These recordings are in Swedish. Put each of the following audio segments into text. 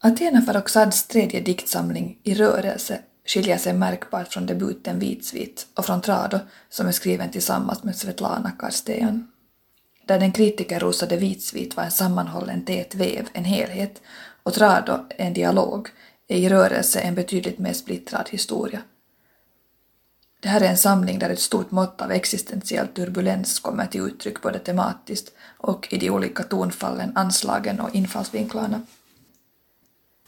Athena Farrokhzads tredje diktsamling I rörelse skiljer sig märkbart från debuten Vitsvit och från Trado som är skriven tillsammans med Svetlana Karstejan. Där den kritikerrosade Vitsvit var en sammanhållen tät väv, en helhet, och Trado en dialog, är i rörelse en betydligt mer splittrad historia. Det här är en samling där ett stort mått av existentiell turbulens kommer till uttryck både tematiskt och i de olika tonfallen, anslagen och infallsvinklarna.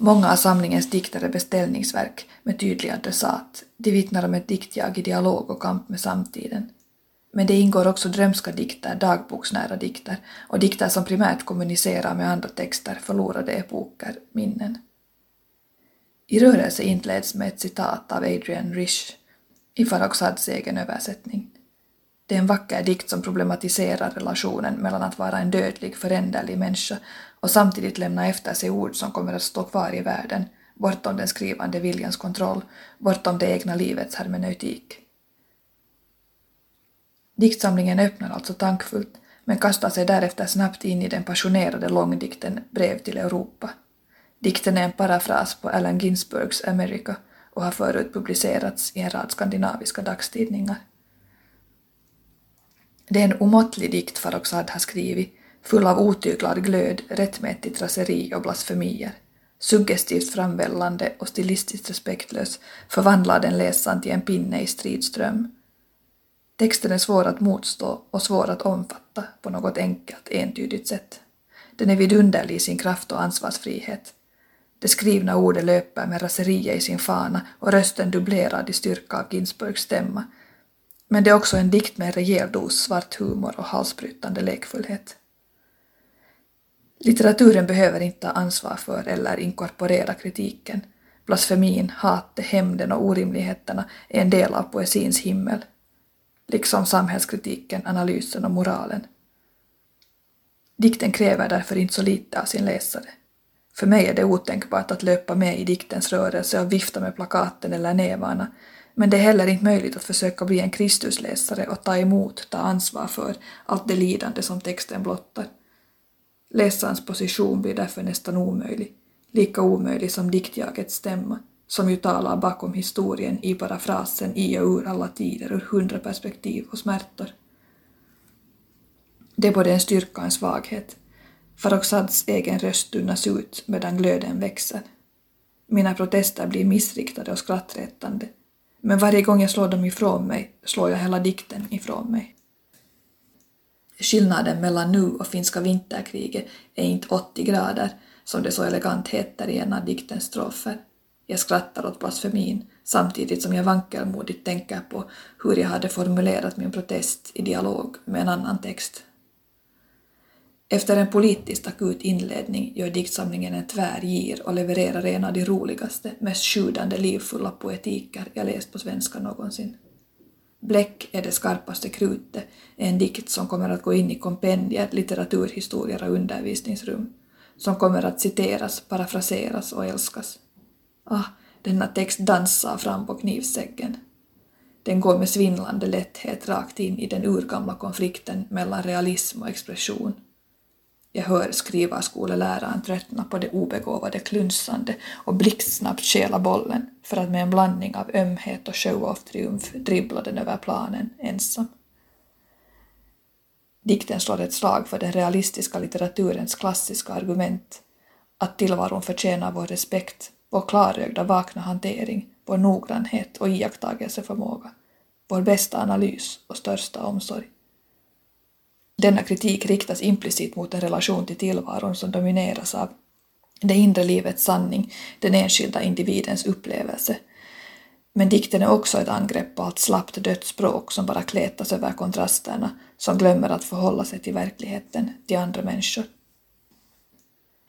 Många av samlingens dikter är beställningsverk med tydlig adressat. De vittnar om ett diktjag i dialog och kamp med samtiden. Men det ingår också drömska dikter, dagboksnära dikter och dikter som primärt kommunicerar med andra texter, förlorade epoker, minnen. I rörelse inleds med ett citat av Adrian Risch, i Farrokhzads egen översättning. Det är en vacker dikt som problematiserar relationen mellan att vara en dödlig, föränderlig människa och samtidigt lämna efter sig ord som kommer att stå kvar i världen, bortom den skrivande viljans kontroll, bortom det egna livets hermeneutik. Diktsamlingen öppnar alltså tankfullt, men kastar sig därefter snabbt in i den passionerade långdikten Brev till Europa. Dikten är en parafras på Allen Ginsbergs America och har förut publicerats i en rad skandinaviska dagstidningar. Det är en omåttlig dikt Farrokhzad har skrivit, full av otyglad glöd, rättmätigt raseri och blasfemier. Suggestivt framvällande och stilistiskt respektlös förvandlar den läsaren till en pinne i stridström. Texten är svår att motstå och svår att omfatta på något enkelt, entydigt sätt. Den är vidunderlig i sin kraft och ansvarsfrihet. Det skrivna ordet löper med raseriet i sin fana och rösten dubblerad i styrka av Ginsbergs stämma. Men det är också en dikt med en rejäl dos svart humor och halsbrytande lekfullhet. Litteraturen behöver inte ta ansvar för eller inkorporera kritiken. Blasfemin, hatet, hämnden och orimligheterna är en del av poesins himmel. Liksom samhällskritiken, analysen och moralen. Dikten kräver därför inte så lite av sin läsare. För mig är det otänkbart att löpa med i diktens rörelse och vifta med plakaten eller nävarna, men det är heller inte möjligt att försöka bli en Kristusläsare och ta emot, ta ansvar för allt det lidande som texten blottar. Läsarens position blir därför nästan omöjlig, lika omöjlig som diktjagets stämma, som ju talar bakom historien i parafrasen i och ur alla tider ur hundra perspektiv och smärtor. Det är både en styrka och en svaghet. Farrokhzads egen röst tunnas ut medan glöden växer. Mina protester blir missriktade och skrattretande, men varje gång jag slår dem ifrån mig slår jag hela dikten ifrån mig. Skillnaden mellan nu och finska vinterkriget är inte 80 grader, som det så elegant heter i en av diktens strofer. Jag skrattar åt blasfemin samtidigt som jag vankelmodigt tänker på hur jag hade formulerat min protest i dialog med en annan text. Efter en politiskt akut inledning gör diktsamlingen en tvär gir och levererar en av de roligaste, mest sjudande livfulla poetiker jag läst på svenska någonsin. Bläck är det skarpaste krutet, en dikt som kommer att gå in i kompendier, litteraturhistorier och undervisningsrum, som kommer att citeras, parafraseras och älskas. Ah, denna text dansar fram på knivsäcken. Den går med svindlande lätthet rakt in i den urgamla konflikten mellan realism och expression jag hör skrivarskoleläraren tröttna på det obegåvade klunsande och blixtsnabbt stjäla bollen för att med en blandning av ömhet och show-off-triumf dribbla den över planen ensam. Dikten slår ett slag för den realistiska litteraturens klassiska argument att tillvaron förtjänar vår respekt, vår klarögda vakna hantering, vår noggrannhet och iakttagelseförmåga, vår bästa analys och största omsorg. Denna kritik riktas implicit mot en relation till tillvaron som domineras av det inre livets sanning, den enskilda individens upplevelse. Men dikten är också ett angrepp på allt slappt dött språk som bara kletas över kontrasterna, som glömmer att förhålla sig till verkligheten, till andra människor.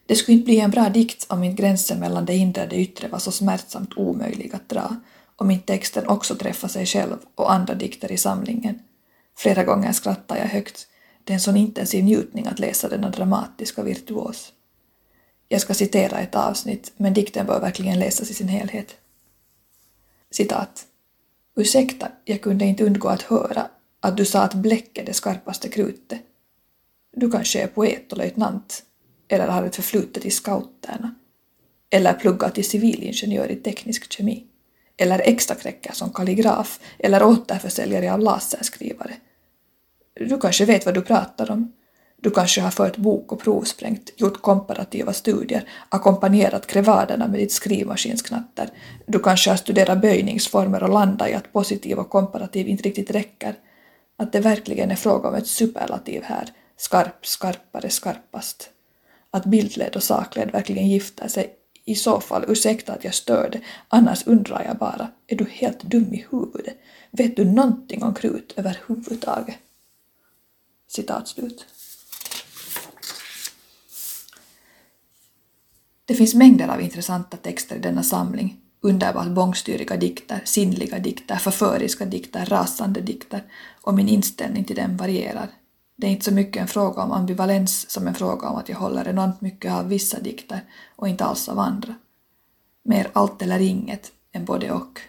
Det skulle inte bli en bra dikt om inte gränsen mellan det inre och det yttre var så smärtsamt omöjlig att dra, om inte texten också träffar sig själv och andra dikter i samlingen. Flera gånger skrattar jag högt det är en sån intensiv njutning att läsa denna dramatiska virtuos. Jag ska citera ett avsnitt, men dikten bör verkligen läsas i sin helhet. Citat. Ursäkta, jag kunde inte undgå att höra att du sa att bläck är det skarpaste krutet. Du kanske är poet och löjtnant, eller har ett förflutet i scouterna. eller pluggat till civilingenjör i teknisk kemi, eller extraknäcker som kalligraf eller återförsäljare av laserskrivare. Du kanske vet vad du pratar om. Du kanske har fört bok och provsprängt, gjort komparativa studier, ackompanjerat krevaderna med ditt skrivmaskinsknatter. Du kanske har studerat böjningsformer och landat i att positiv och komparativ inte riktigt räcker. Att det verkligen är fråga om ett superlativ här, skarp, skarpare, skarpast. Att bildled och sakled verkligen gifter sig. I så fall, ursäkta att jag störde, annars undrar jag bara, är du helt dum i huvudet? Vet du någonting om krut överhuvudtaget? Citat slut. Det finns mängder av intressanta texter i denna samling, underbart bångstyriga dikter, sinnliga dikter, förföriska dikter, rasande dikter, och min inställning till dem varierar. Det är inte så mycket en fråga om ambivalens som en fråga om att jag håller enormt mycket av vissa dikter och inte alls av andra. Mer allt eller inget än både och.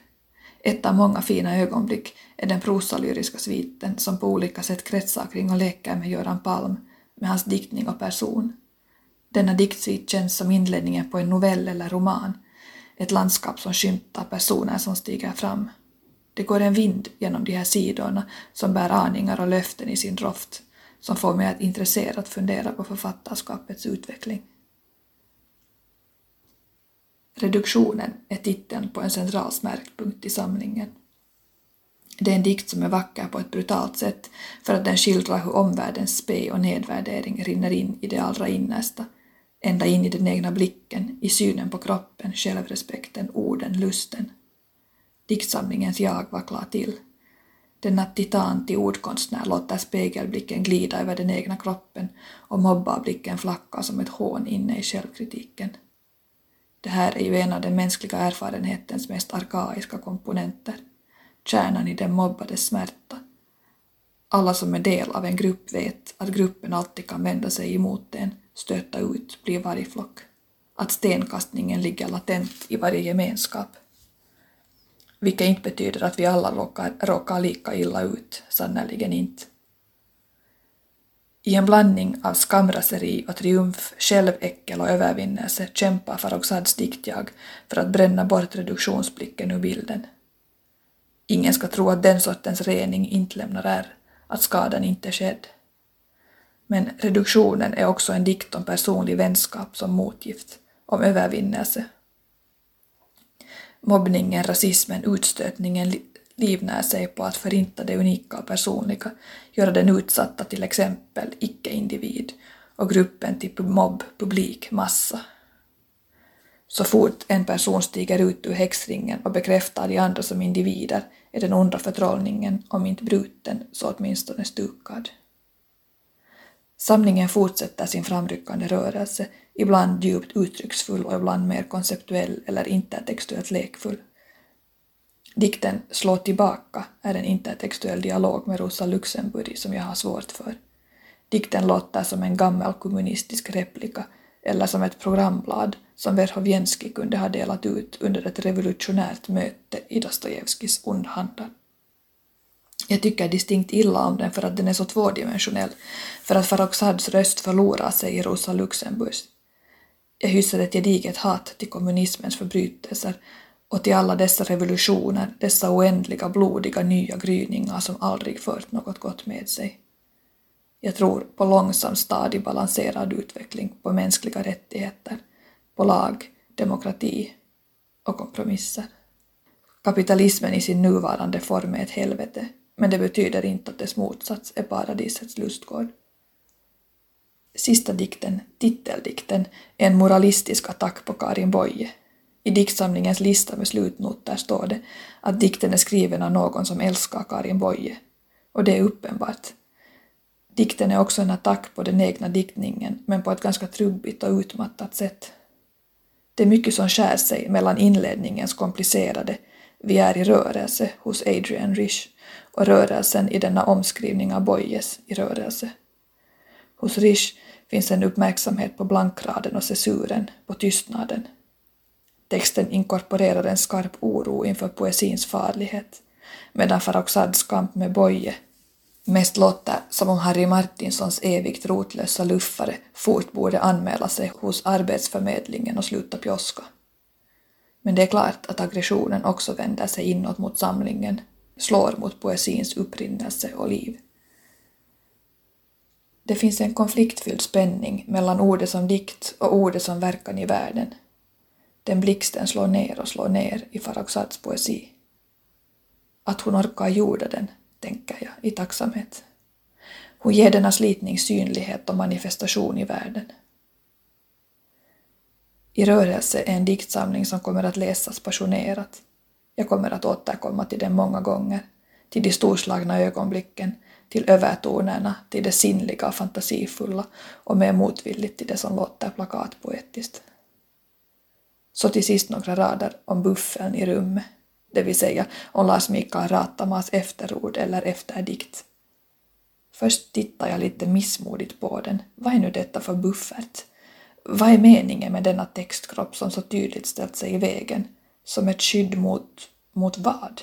Ett av många fina ögonblick är den prosalyriska sviten som på olika sätt kretsar kring och leker med Göran Palm, med hans diktning och person. Denna diktsvit känns som inledningen på en novell eller roman, ett landskap som skymtar personer som stiger fram. Det går en vind genom de här sidorna som bär aningar och löften i sin roft, som får mig att intresserat fundera på författarskapets utveckling. Reduktionen är titeln på en central smärkpunkt i samlingen. Det är en dikt som är vacker på ett brutalt sätt för att den skildrar hur omvärldens spe och nedvärdering rinner in i det allra innersta, ända in i den egna blicken, i synen på kroppen, självrespekten, orden, lusten. Diktsamlingens jag vacklar till. Denna titan till ordkonstnär låter spegelblicken glida över den egna kroppen och mobbarblicken flacka som ett hån inne i självkritiken. Det här är ju en av den mänskliga erfarenhetens mest arkaiska komponenter, kärnan i den mobbades smärta. Alla som är del av en grupp vet att gruppen alltid kan vända sig emot en, stöta ut, bli vargflock. Att stenkastningen ligger latent i varje gemenskap. Vilket inte betyder att vi alla råkar, råkar lika illa ut, sannerligen inte. I en blandning av skamraseri och triumf, själväckel och övervinnelse kämpar Farrokhzads diktjag för att bränna bort reduktionsblicken ur bilden. Ingen ska tro att den sortens rening inte lämnar ärr, att skadan inte är skedd. Men reduktionen är också en dikt om personlig vänskap som motgift, om övervinnelse. Mobbningen, rasismen, utstötningen livnär sig på att förinta det unika och personliga, göra den utsatta till exempel icke-individ och gruppen till mobb, publik, massa. Så fort en person stiger ut ur häxringen och bekräftar de andra som individer är den onda förtrollningen, om inte bruten, så åtminstone stukad. Samlingen fortsätter sin framryckande rörelse, ibland djupt uttrycksfull och ibland mer konceptuell eller intertextuellt lekfull. Dikten Slå tillbaka är en intertextuell dialog med Rosa Luxemburg som jag har svårt för. Dikten låter som en gammal kommunistisk replika eller som ett programblad som Verhovjenski kunde ha delat ut under ett revolutionärt möte i Dostojevskijs Ondhandar. Jag tycker distinkt illa om den för att den är så tvådimensionell, för att Farrokhzads röst förlorar sig i Rosa Luxemburgs. Jag hyser ett gediget hat till kommunismens förbrytelser och till alla dessa revolutioner, dessa oändliga blodiga nya gryningar som aldrig fört något gott med sig. Jag tror på långsam, stadig, balanserad utveckling, på mänskliga rättigheter, på lag, demokrati och kompromisser. Kapitalismen i sin nuvarande form är ett helvete, men det betyder inte att dess motsats är paradisets lustgård. Sista dikten, titeldikten, är en moralistisk attack på Karin Boye. I diktsamlingens lista med slutnoter står det att dikten är skriven av någon som älskar Karin Boye. Och det är uppenbart. Dikten är också en attack på den egna diktningen, men på ett ganska trubbigt och utmattat sätt. Det är mycket som skär sig mellan inledningens komplicerade ”vi är i rörelse” hos Adrian Rich och rörelsen i denna omskrivning av Boyes i rörelse. Hos Rich finns en uppmärksamhet på blankraden och cessuren, på tystnaden. Texten inkorporerar en skarp oro inför poesins farlighet, medan Farrokhzads kamp med Boye Mest låter som om Harry Martinsons evigt rotlösa luffare fort borde anmäla sig hos Arbetsförmedlingen och sluta pjoska. Men det är klart att aggressionen också vänder sig inåt mot samlingen, slår mot poesins upprinnelse och liv. Det finns en konfliktfylld spänning mellan ordet som dikt och ordet som verkan i världen. Den blixten slår ner och slår ner i Farrokhzads poesi. Att hon orkar jorda den, tänker jag, i tacksamhet. Hon ger denna slitning synlighet och manifestation i världen. I rörelse är en diktsamling som kommer att läsas passionerat. Jag kommer att återkomma till den många gånger, till de storslagna ögonblicken, till övertonerna, till det sinnliga och fantasifulla och mer motvilligt till det som låter plakatpoetiskt. Så till sist några rader om buffeln i rummet, det vill säga om Lars Mikael Ratamas efterord eller efterdikt. Först tittar jag lite missmodigt på den. Vad är nu detta för buffert? Vad är meningen med denna textkropp som så tydligt ställt sig i vägen? Som ett skydd mot, mot vad?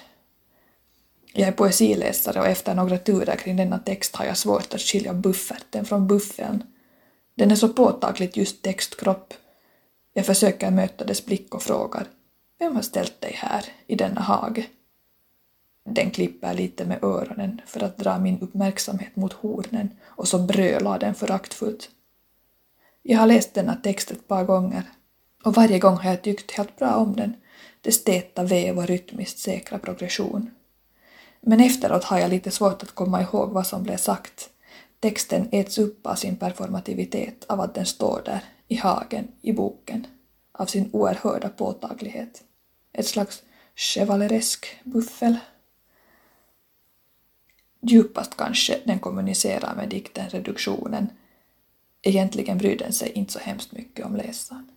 Jag är poesiläsare och efter några turer kring denna text har jag svårt att skilja bufferten från buffeln. Den är så påtagligt just textkropp. Jag försöker möta dess blick och frågar Vem har ställt dig här, i denna hage? Den klipper lite med öronen för att dra min uppmärksamhet mot hornen och så brölar den föraktfullt. Jag har läst denna text ett par gånger och varje gång har jag tyckt helt bra om den, dess täta väv och rytmiskt säkra progression. Men efteråt har jag lite svårt att komma ihåg vad som blev sagt. Texten äts upp av sin performativitet, av att den står där, i hagen, i boken, av sin oerhörda påtaglighet. Ett slags chevaleresk buffel. Djupast kanske den kommunicerar med dikten reduktionen. Egentligen bryr den sig inte så hemskt mycket om läsaren.